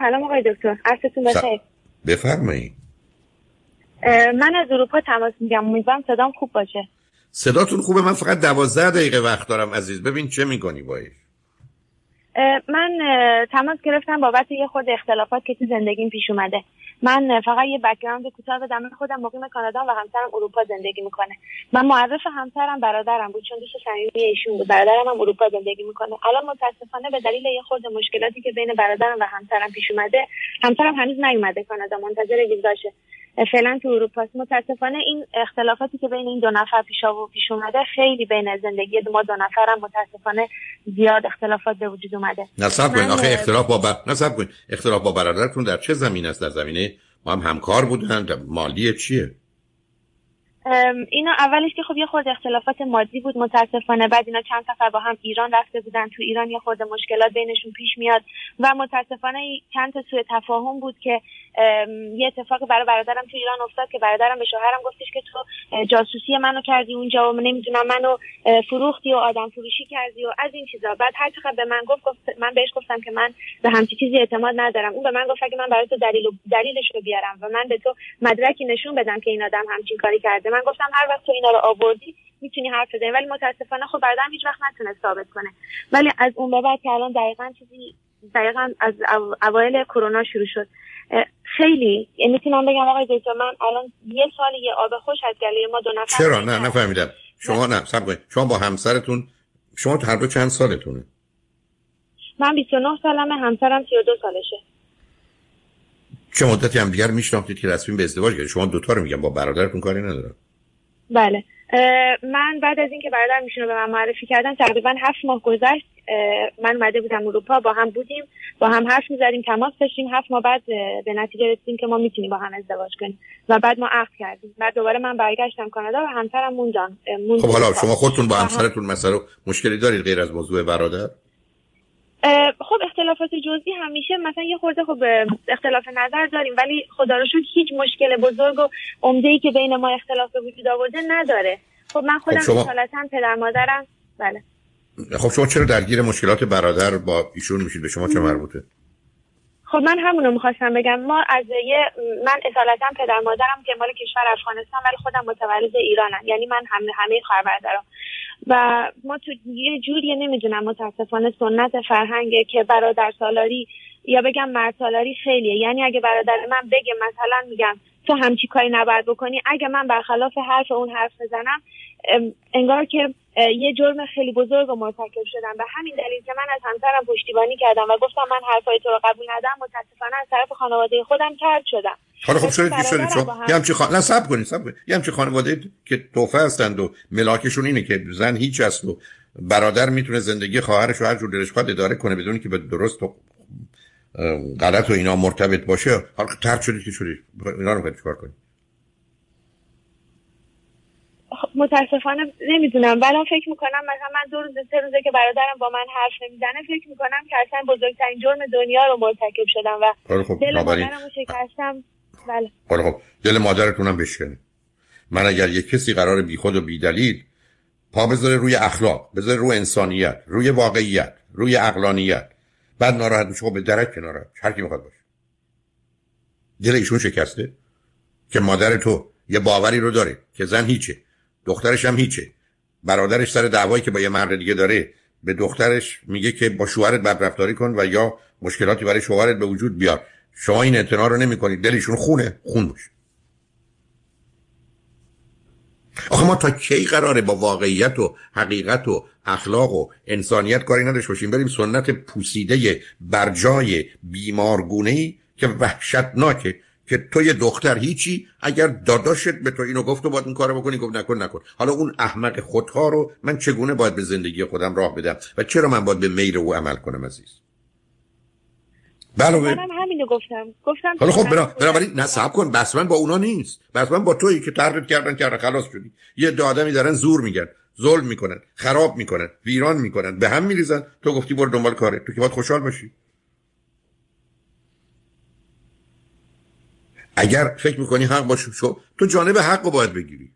سلام آقای دکتر. عصرتون بخیر. بفرمایید. من از اروپا تماس می‌گیرم امیدوارم صدام خوب باشه. صداتون خوبه. من فقط دوازده دقیقه وقت دارم عزیز. ببین چه می‌کنی باید من تماس گرفتم بابت یه خود اختلافات که تو زندگیم پیش اومده. من فقط یه background کوتاه بدم. من خودم مقیم کانادا و همسرم اروپا زندگی می‌کنه. من معرف همسرم برادرم بود چون دوست صمیمی ایشون بود. برادرم هم اروپا زندگی می‌کنه. الان متاسفانه به دلیل یه خود مشکلاتی که بین برادرم و همسرم پیش اومده همسرم هنوز نیومده کانادا منتظر ویزاشه. فعلا تو اروپا متاسفانه این اختلافاتی که بین این دو نفر پیش و پیش اومده خیلی بین زندگی ما دو نفرم متاسفانه زیاد اختلافات به وجود اومده. نصب کنید آخه اختلاف با بر... نصب کنید اختلاف با برادرتون در چه زمین است؟ در زمینه ما هم همکار بودن. مالی چیه؟ اینا اولش که خب یه خورده اختلافات مادی بود متاسفانه. بعد اینا چند سفر با هم ایران رفته بودن. تو ایران یه خورده مشکلات بینشون پیش میاد. و متاسفانه چند تا سوء تفاهم بود که یه اتفاق برای برادرم تو ایران افتاد که برادرم به شوهرم گفتش که تو جاسوسی منو کردی اونجا و نمی‌دونم منو فروختی و آدم فروشی کردی و از این چیزا. بعد هر چقدر به من گفت, من بهش گفتم که من به همچی چیزی اعتماد ندارم. اون به من گفت که من برای تو دلیل دلیلش رو بیارم و من به تو مدرکی نشون بدم که این آدم همچین کاری کرده من گفتم هر وقت تو اینا رو آوردی می‌تونی حرف بزنی. ولی متاسفانه خب برادرم هیچ وقت نتونست ثابت کنه. ولی از اون به بعد که الان دقیقا چیزی دقیقا از اوایل کرونا شروع شد. خیلی یعنی می‌تونم بگم آقای دکتر من الان یه سال یه آب خوش از گله ما دو نفر چرا؟ نه نفهمیدم. شما نه سب شما با همسرتون شما هر دو چند سالتونه؟ من 29 سالمه همسرم 32 سالشه. چه مدتی هم دیگر میشناختید که رسمی به ازدواج کردید شما دوتا رو میگم با برادرتون کاری ندارم. بله. من بعد از اینکه برادر میشونو به من معرفی کردن تقریبا هفت ماه گذشت. من اومده بودم اروپا با هم بودیم با هم حرف می‌زدیم تماس داشتیم. هفت ماه بعد به نتیجه رسیدیم که ما می‌تونیم با هم ازدواج کنیم و بعد ما عقد کردیم. بعد دوباره من برگشتم کانادا و همسرم موندم خب حالا شما خودتون با همسرتون مثلا مشکلی دارید غیر از موضوع برادر؟ خب اختلافات جزئی همیشه مثلا یه خورده خب اختلاف نظر داریم ولی خدا رو هیچ مشکل بزرگ و عمده ای که بین ما اختلاف وجود آورده نداره. خب من خودم خب شما... پدر مادرم. بله. خب شما چرا درگیر مشکلات برادر با ایشون میشید؟ به شما چه مربوطه؟ خب من همونو می‌خواستم بگم. ما از یه من اصالتا پدر مادرم که مال کشور افغانستان ولی خودم متولد ایرانم. یعنی من هم همه خواهر برادرم و ما تو یه جوری نمی‌دونم متاسفانه سنت فرهنگه که برادر سالاری یا بگم مرد سالاری خیلیه. یعنی اگه برادر من بگه مثلا میگم تو همچی کاری نباید بکنی اگه من برخلاف حرف اون حرف بزنم انگار که یه جرم خیلی بزرگ و مرتکب شدم. به همین دلیل که من از همسرم پشتیبانی کردم و گفتم من حرفای تو رو قبول ندارم متاسفانه از طرف خانواده خودم کرد شدم. حالا خب شده که شده چون یه همچی خان... نه سب کنید سب کنید. یه همچی خانواده که توفه هستند و ملاکشون اینه که زن هیچ هست و برادر می‌تونه زندگی خواهرش رو هر جور دلش خواهد اداره کنه بدونی که به درست و غلط و اینا مرتبط باشه. حالا ترد شدید که شدید اینا رو چیکار کنید متاسفانه نمی‌دونم. ولی فکر می‌کنم مثلا من دو روز سه روزه که برادرم با من حرف نمی‌زنه فکر می‌کنم که اصلا بزرگترین جرم دنیا رو مرتکب شدم و خب دل مادرم رو شکستم. بله. خب دل مادرتونم بشکنه. من اگر یک کسی قرار بیخود و بیدلیل پا بذاره روی اخلاق بذاره روی انسانیت روی واقعیت روی اقلانیت بعد ناراحت میشه خب به درک که ناراحت هر کی می‌خواد باشه. دل ایشون شکسته که مادر تو یه باوری رو داره که زن هیچه دخترش هم هیچه. برادرش سر دعوایی که با یه مرد دیگه داره به دخترش میگه که با شوهرت بدرفتاری کن و یا مشکلاتی برای شوهرت به وجود بیار. شما این اعتنا رو نمی‌کنید دلشون خونه. خون باشه. آخه ما تا کی قراره با واقعیت و حقیقت و اخلاق و انسانیت کاری نداشته باشیم؟ بریم سنت پوسیده برجای بیمارگونه ای که وحشتناکه که تو یه دختر هیچی اگر داداشت به تو اینو گفت و باید این کارو بکنی؟ گفت نکن نکن. حالا اون احمق خودها رو من چگونه باید به زندگی خودم راه بدم؟ و چرا من باید به میل او عمل کنم عزیز؟ بله. همینو گفتم. گفتم حالا خب برا بنابراین نصب کن. بس من با اونا نیست. بس من با تویی که تردید کردن کردن. خلاص شدی. یه دو آدمی دارن زور میگن. ظلم می‌کنن. خراب می‌کنن. ویران می‌کنن. به هم میریزن. تو گفتی برو دنبال کاره. تو که باید خوشحال باشی. اگر فکر می‌کنی حق باشه شو تو جانب حق رو باید بگیری.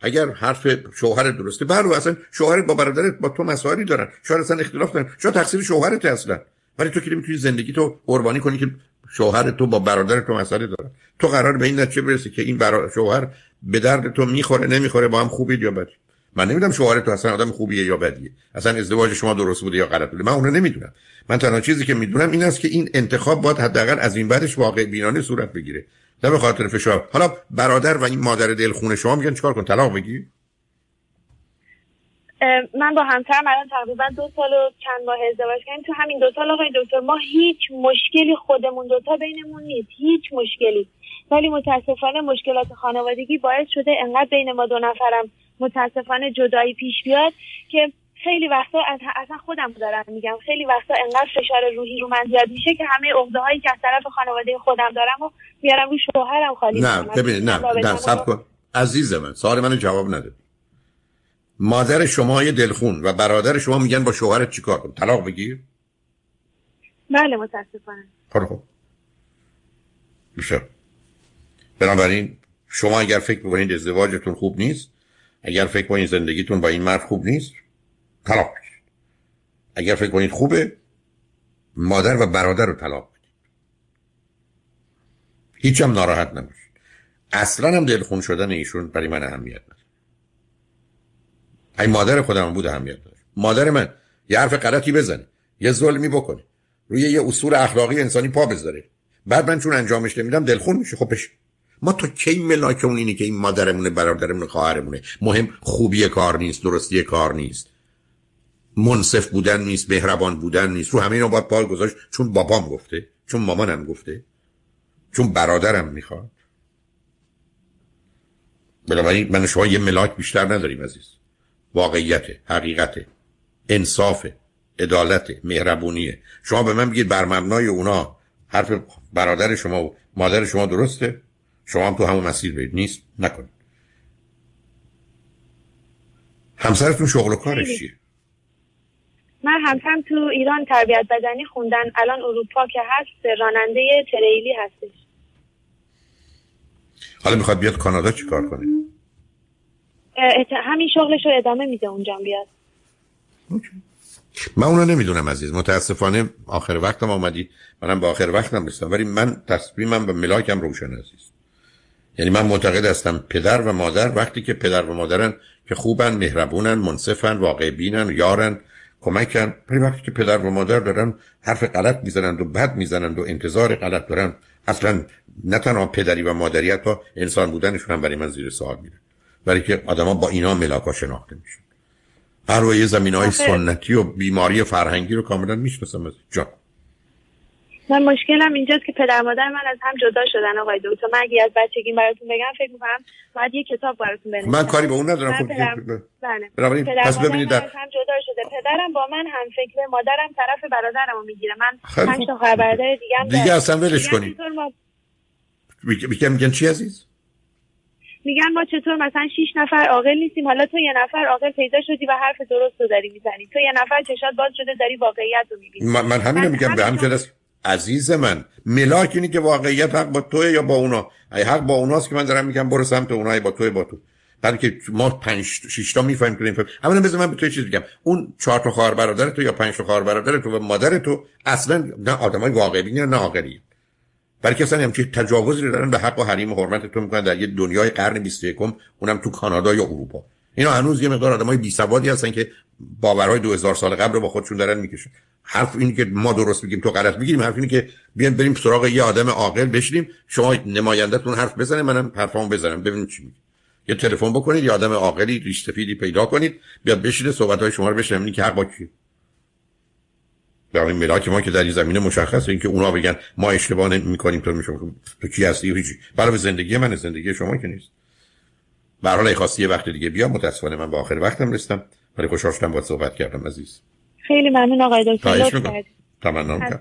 اگر حرف شوهر درسته. برو اصلا شوهرت با برادرت با تو مسائلی دارن. شاید اصلا اختلاف دارن شاید تقصیر شوهرت اصلا ولی تو که می‌تونی زندگی تو قربانی کنی که شوهر تو با برادر تو مسئله داره. تو قرار به این نتیجه برسی که این برا... شوهر به درد تو می‌خوره نمی‌خوره با هم خوبید یا بدی؟ من نمی‌دونم شوهر تو اصلا آدم خوبیه یا بدیه. اصلا ازدواج شما درست بوده یا غلط بوده. من اونو نمی‌دونم. من تنها چیزی که می‌دونم این است که این انتخاب باید حداقل از این بعدش واقع بینانه صورت بگیره. نه به خاطر فشار. حالا برادر و این مادر دلخون شما میگن چیکار کن طلاق بگیر. من با همسرم الان تقریبا دو سال و چند ماه ازدواج کردیم. تو همین دو سال آقای دکتر ما هیچ مشکلی خودمون دوتا بینمون نیست. هیچ مشکلی. ولی متاسفانه مشکلات خانوادگی باعث شده انقدر بین ما دو نفرم متاسفانه جدایی پیش بیاد که خیلی وقتا اصلا خودم دارم میگم خیلی وقتا انقدر فشار روحی رو من زیاد میشه که همه عقده هایی که از طرف خانواده خودم دارم و میارم رو شوهرم خالی نه ببینید نه نه سب کن. عزیز من سوال منو جواب نده. مادر شما یه دلخون و برادر شما میگن با شوهرت چیکار کن؟ طلاق بگیر؟ بله متاسفانه. خب خب. میشه. بنابراین شما اگر فکر بکنید ازدواجتون خوب نیست اگر فکر کنید زندگیتون با این مرد خوب نیست طلاق بگیرید اگر فکر کنید خوبه مادر و برادر رو طلاق بدید. هیچ هم ناراحت نباشید. اصلا هم دلخون شدن ایشون برای من اهمیت نداره. این مادر خودم بود اهمیت داره. مادر من یه حرف غلطی بزنه یه ظلمی بکنه روی یه اصول اخلاقی انسانی پا بذاره. بعد من چون انجامش نمیدم دلخون میشه. خب بشه. ما تا کی ملاک اون اینه که این مادرمونه برادرمونه خواهرمونه؟ مهم خوبی کار نیست درستی کار نیست. منصف بودن نیست مهربان بودن نیست. رو همه اینا باید پای گذاشت. چون بابام گفته چون مامانم گفته چون برادرم می‌خواد. بنابراین من شما یه ملاک بیشتر نداریم عزیز. واقعیت حقیقت انصاف عدالت مهربونیه شما به من بگید بر مبنای اونا حرف برادر شما و مادر شما درسته؟ شما هم تو همون مسیر برید. نیست؟ نکنید. همسرتون شغل و کارش چیه؟ من همسرم تو ایران تربیت بدنی خوندن. الان اروپا که هست راننده تریلی هستش. حالا می‌خواد بیاد کانادا چیکار کنه؟ همین شغلش رو ادامه میده اونجا بیاد. من اونو نمی‌دونم عزیز. متاسفانه آخر وقتم آمدی. منم با آخر وقتم رسیدم ولی من تصمیمم به ملاکم روشن عزیز. یعنی من معتقد هستم پدر و مادر وقتی که پدر و مادرن که خوبن مهربونن منصفن واقع بینن یارن کمکن. ولی وقتی که پدر و مادر دارن حرف غلط می‌زنند و بد می‌زنند و انتظار غلط دارن اصلا نه تنها پدری و مادری حتی انسان بودنشون هم برای من زیر سوال میره. برای که آدما با اینا ملاکا شناخته میشن. هر روی زمین های سنتی و بیماری فرهنگی رو کاملا می‌شناسم از جان. من مشکلم اینجاست که پدر مادر من از هم جدا شدن آقای دکتر. من اگه از بچگی براتون بگم فکر می‌کنم باید یه کتاب براتون بنویسم. من کاری به اون ندارم خب پدر... بله. پدر پس ببینید در... هم جدا شده. پدرم با من هم فکر مادرم طرف برادرمو می‌گیره. من پنج تا خواهر برادر دیگه هم دیگه اصلا ولش کنید. ما... میگم میگن چی عزیز؟ میگن ما چطور مثلا شیش نفر عاقل نیستیم. حالا تو یه نفر عاقل پیدا شدی و حرف درست رو داری می‌زنی. تو یه نفر چشات باز شده داری واقعیت رو می‌بینی. من, من همین رو میگم به همین است عزیز من. ملاک اینی که واقعیت حق با توه یا با اونا؟ ای حق با اوناست که من دارم میگم برو سمت اونای با توه با تو. که ما پنج شش تا می‌فهمیم که نمی‌فهمیم. اولا بذار من به تو چیز بگم. اون چهار تا خواهر برادر تو یا پنج تا خواهر برادر تو و مادر تو اصلا نه آدمای واقعی نه عاقلی برای که اصلا همچین تجاوزی رو دارن به حق و حریم و حرمت تو می‌کنن در یه دنیای قرن 21 اونم تو کانادا یا اروپا. اینا هنوز یه مقدار آدمای بی سوادی هستن که باورهای 2000 سال قبل رو با خودشون دارن می‌کشن. حرف اینه که ما درست میگیم تو غلط میگیم حرف اینه که بیان بریم سراغ یه آدم عاقل بشینیم شما نمایندهتون حرف بزنه منم حرفامو بزنم ببینیم چی میگه. یه تلفن بکنید یه آدم عاقلی ریش پیدا کنید بیاد بشینه صحبت های شما رو بشنوید که حق با کیه. در این ملاک ما که در این زمینه مشخصه اینکه اونا بگن ما اشتباه می‌کنیم تو میشم. تو کی هستی؟ هیچ. برای زندگی من زندگی شما که نیست. به هر خواستی یه وقت دیگه بیا متاسفانه من با آخر وقتم رسیدم. ولی خوشحال شدم با صحبت کردم عزیز. خیلی ممنون آقای دکتر. تمنا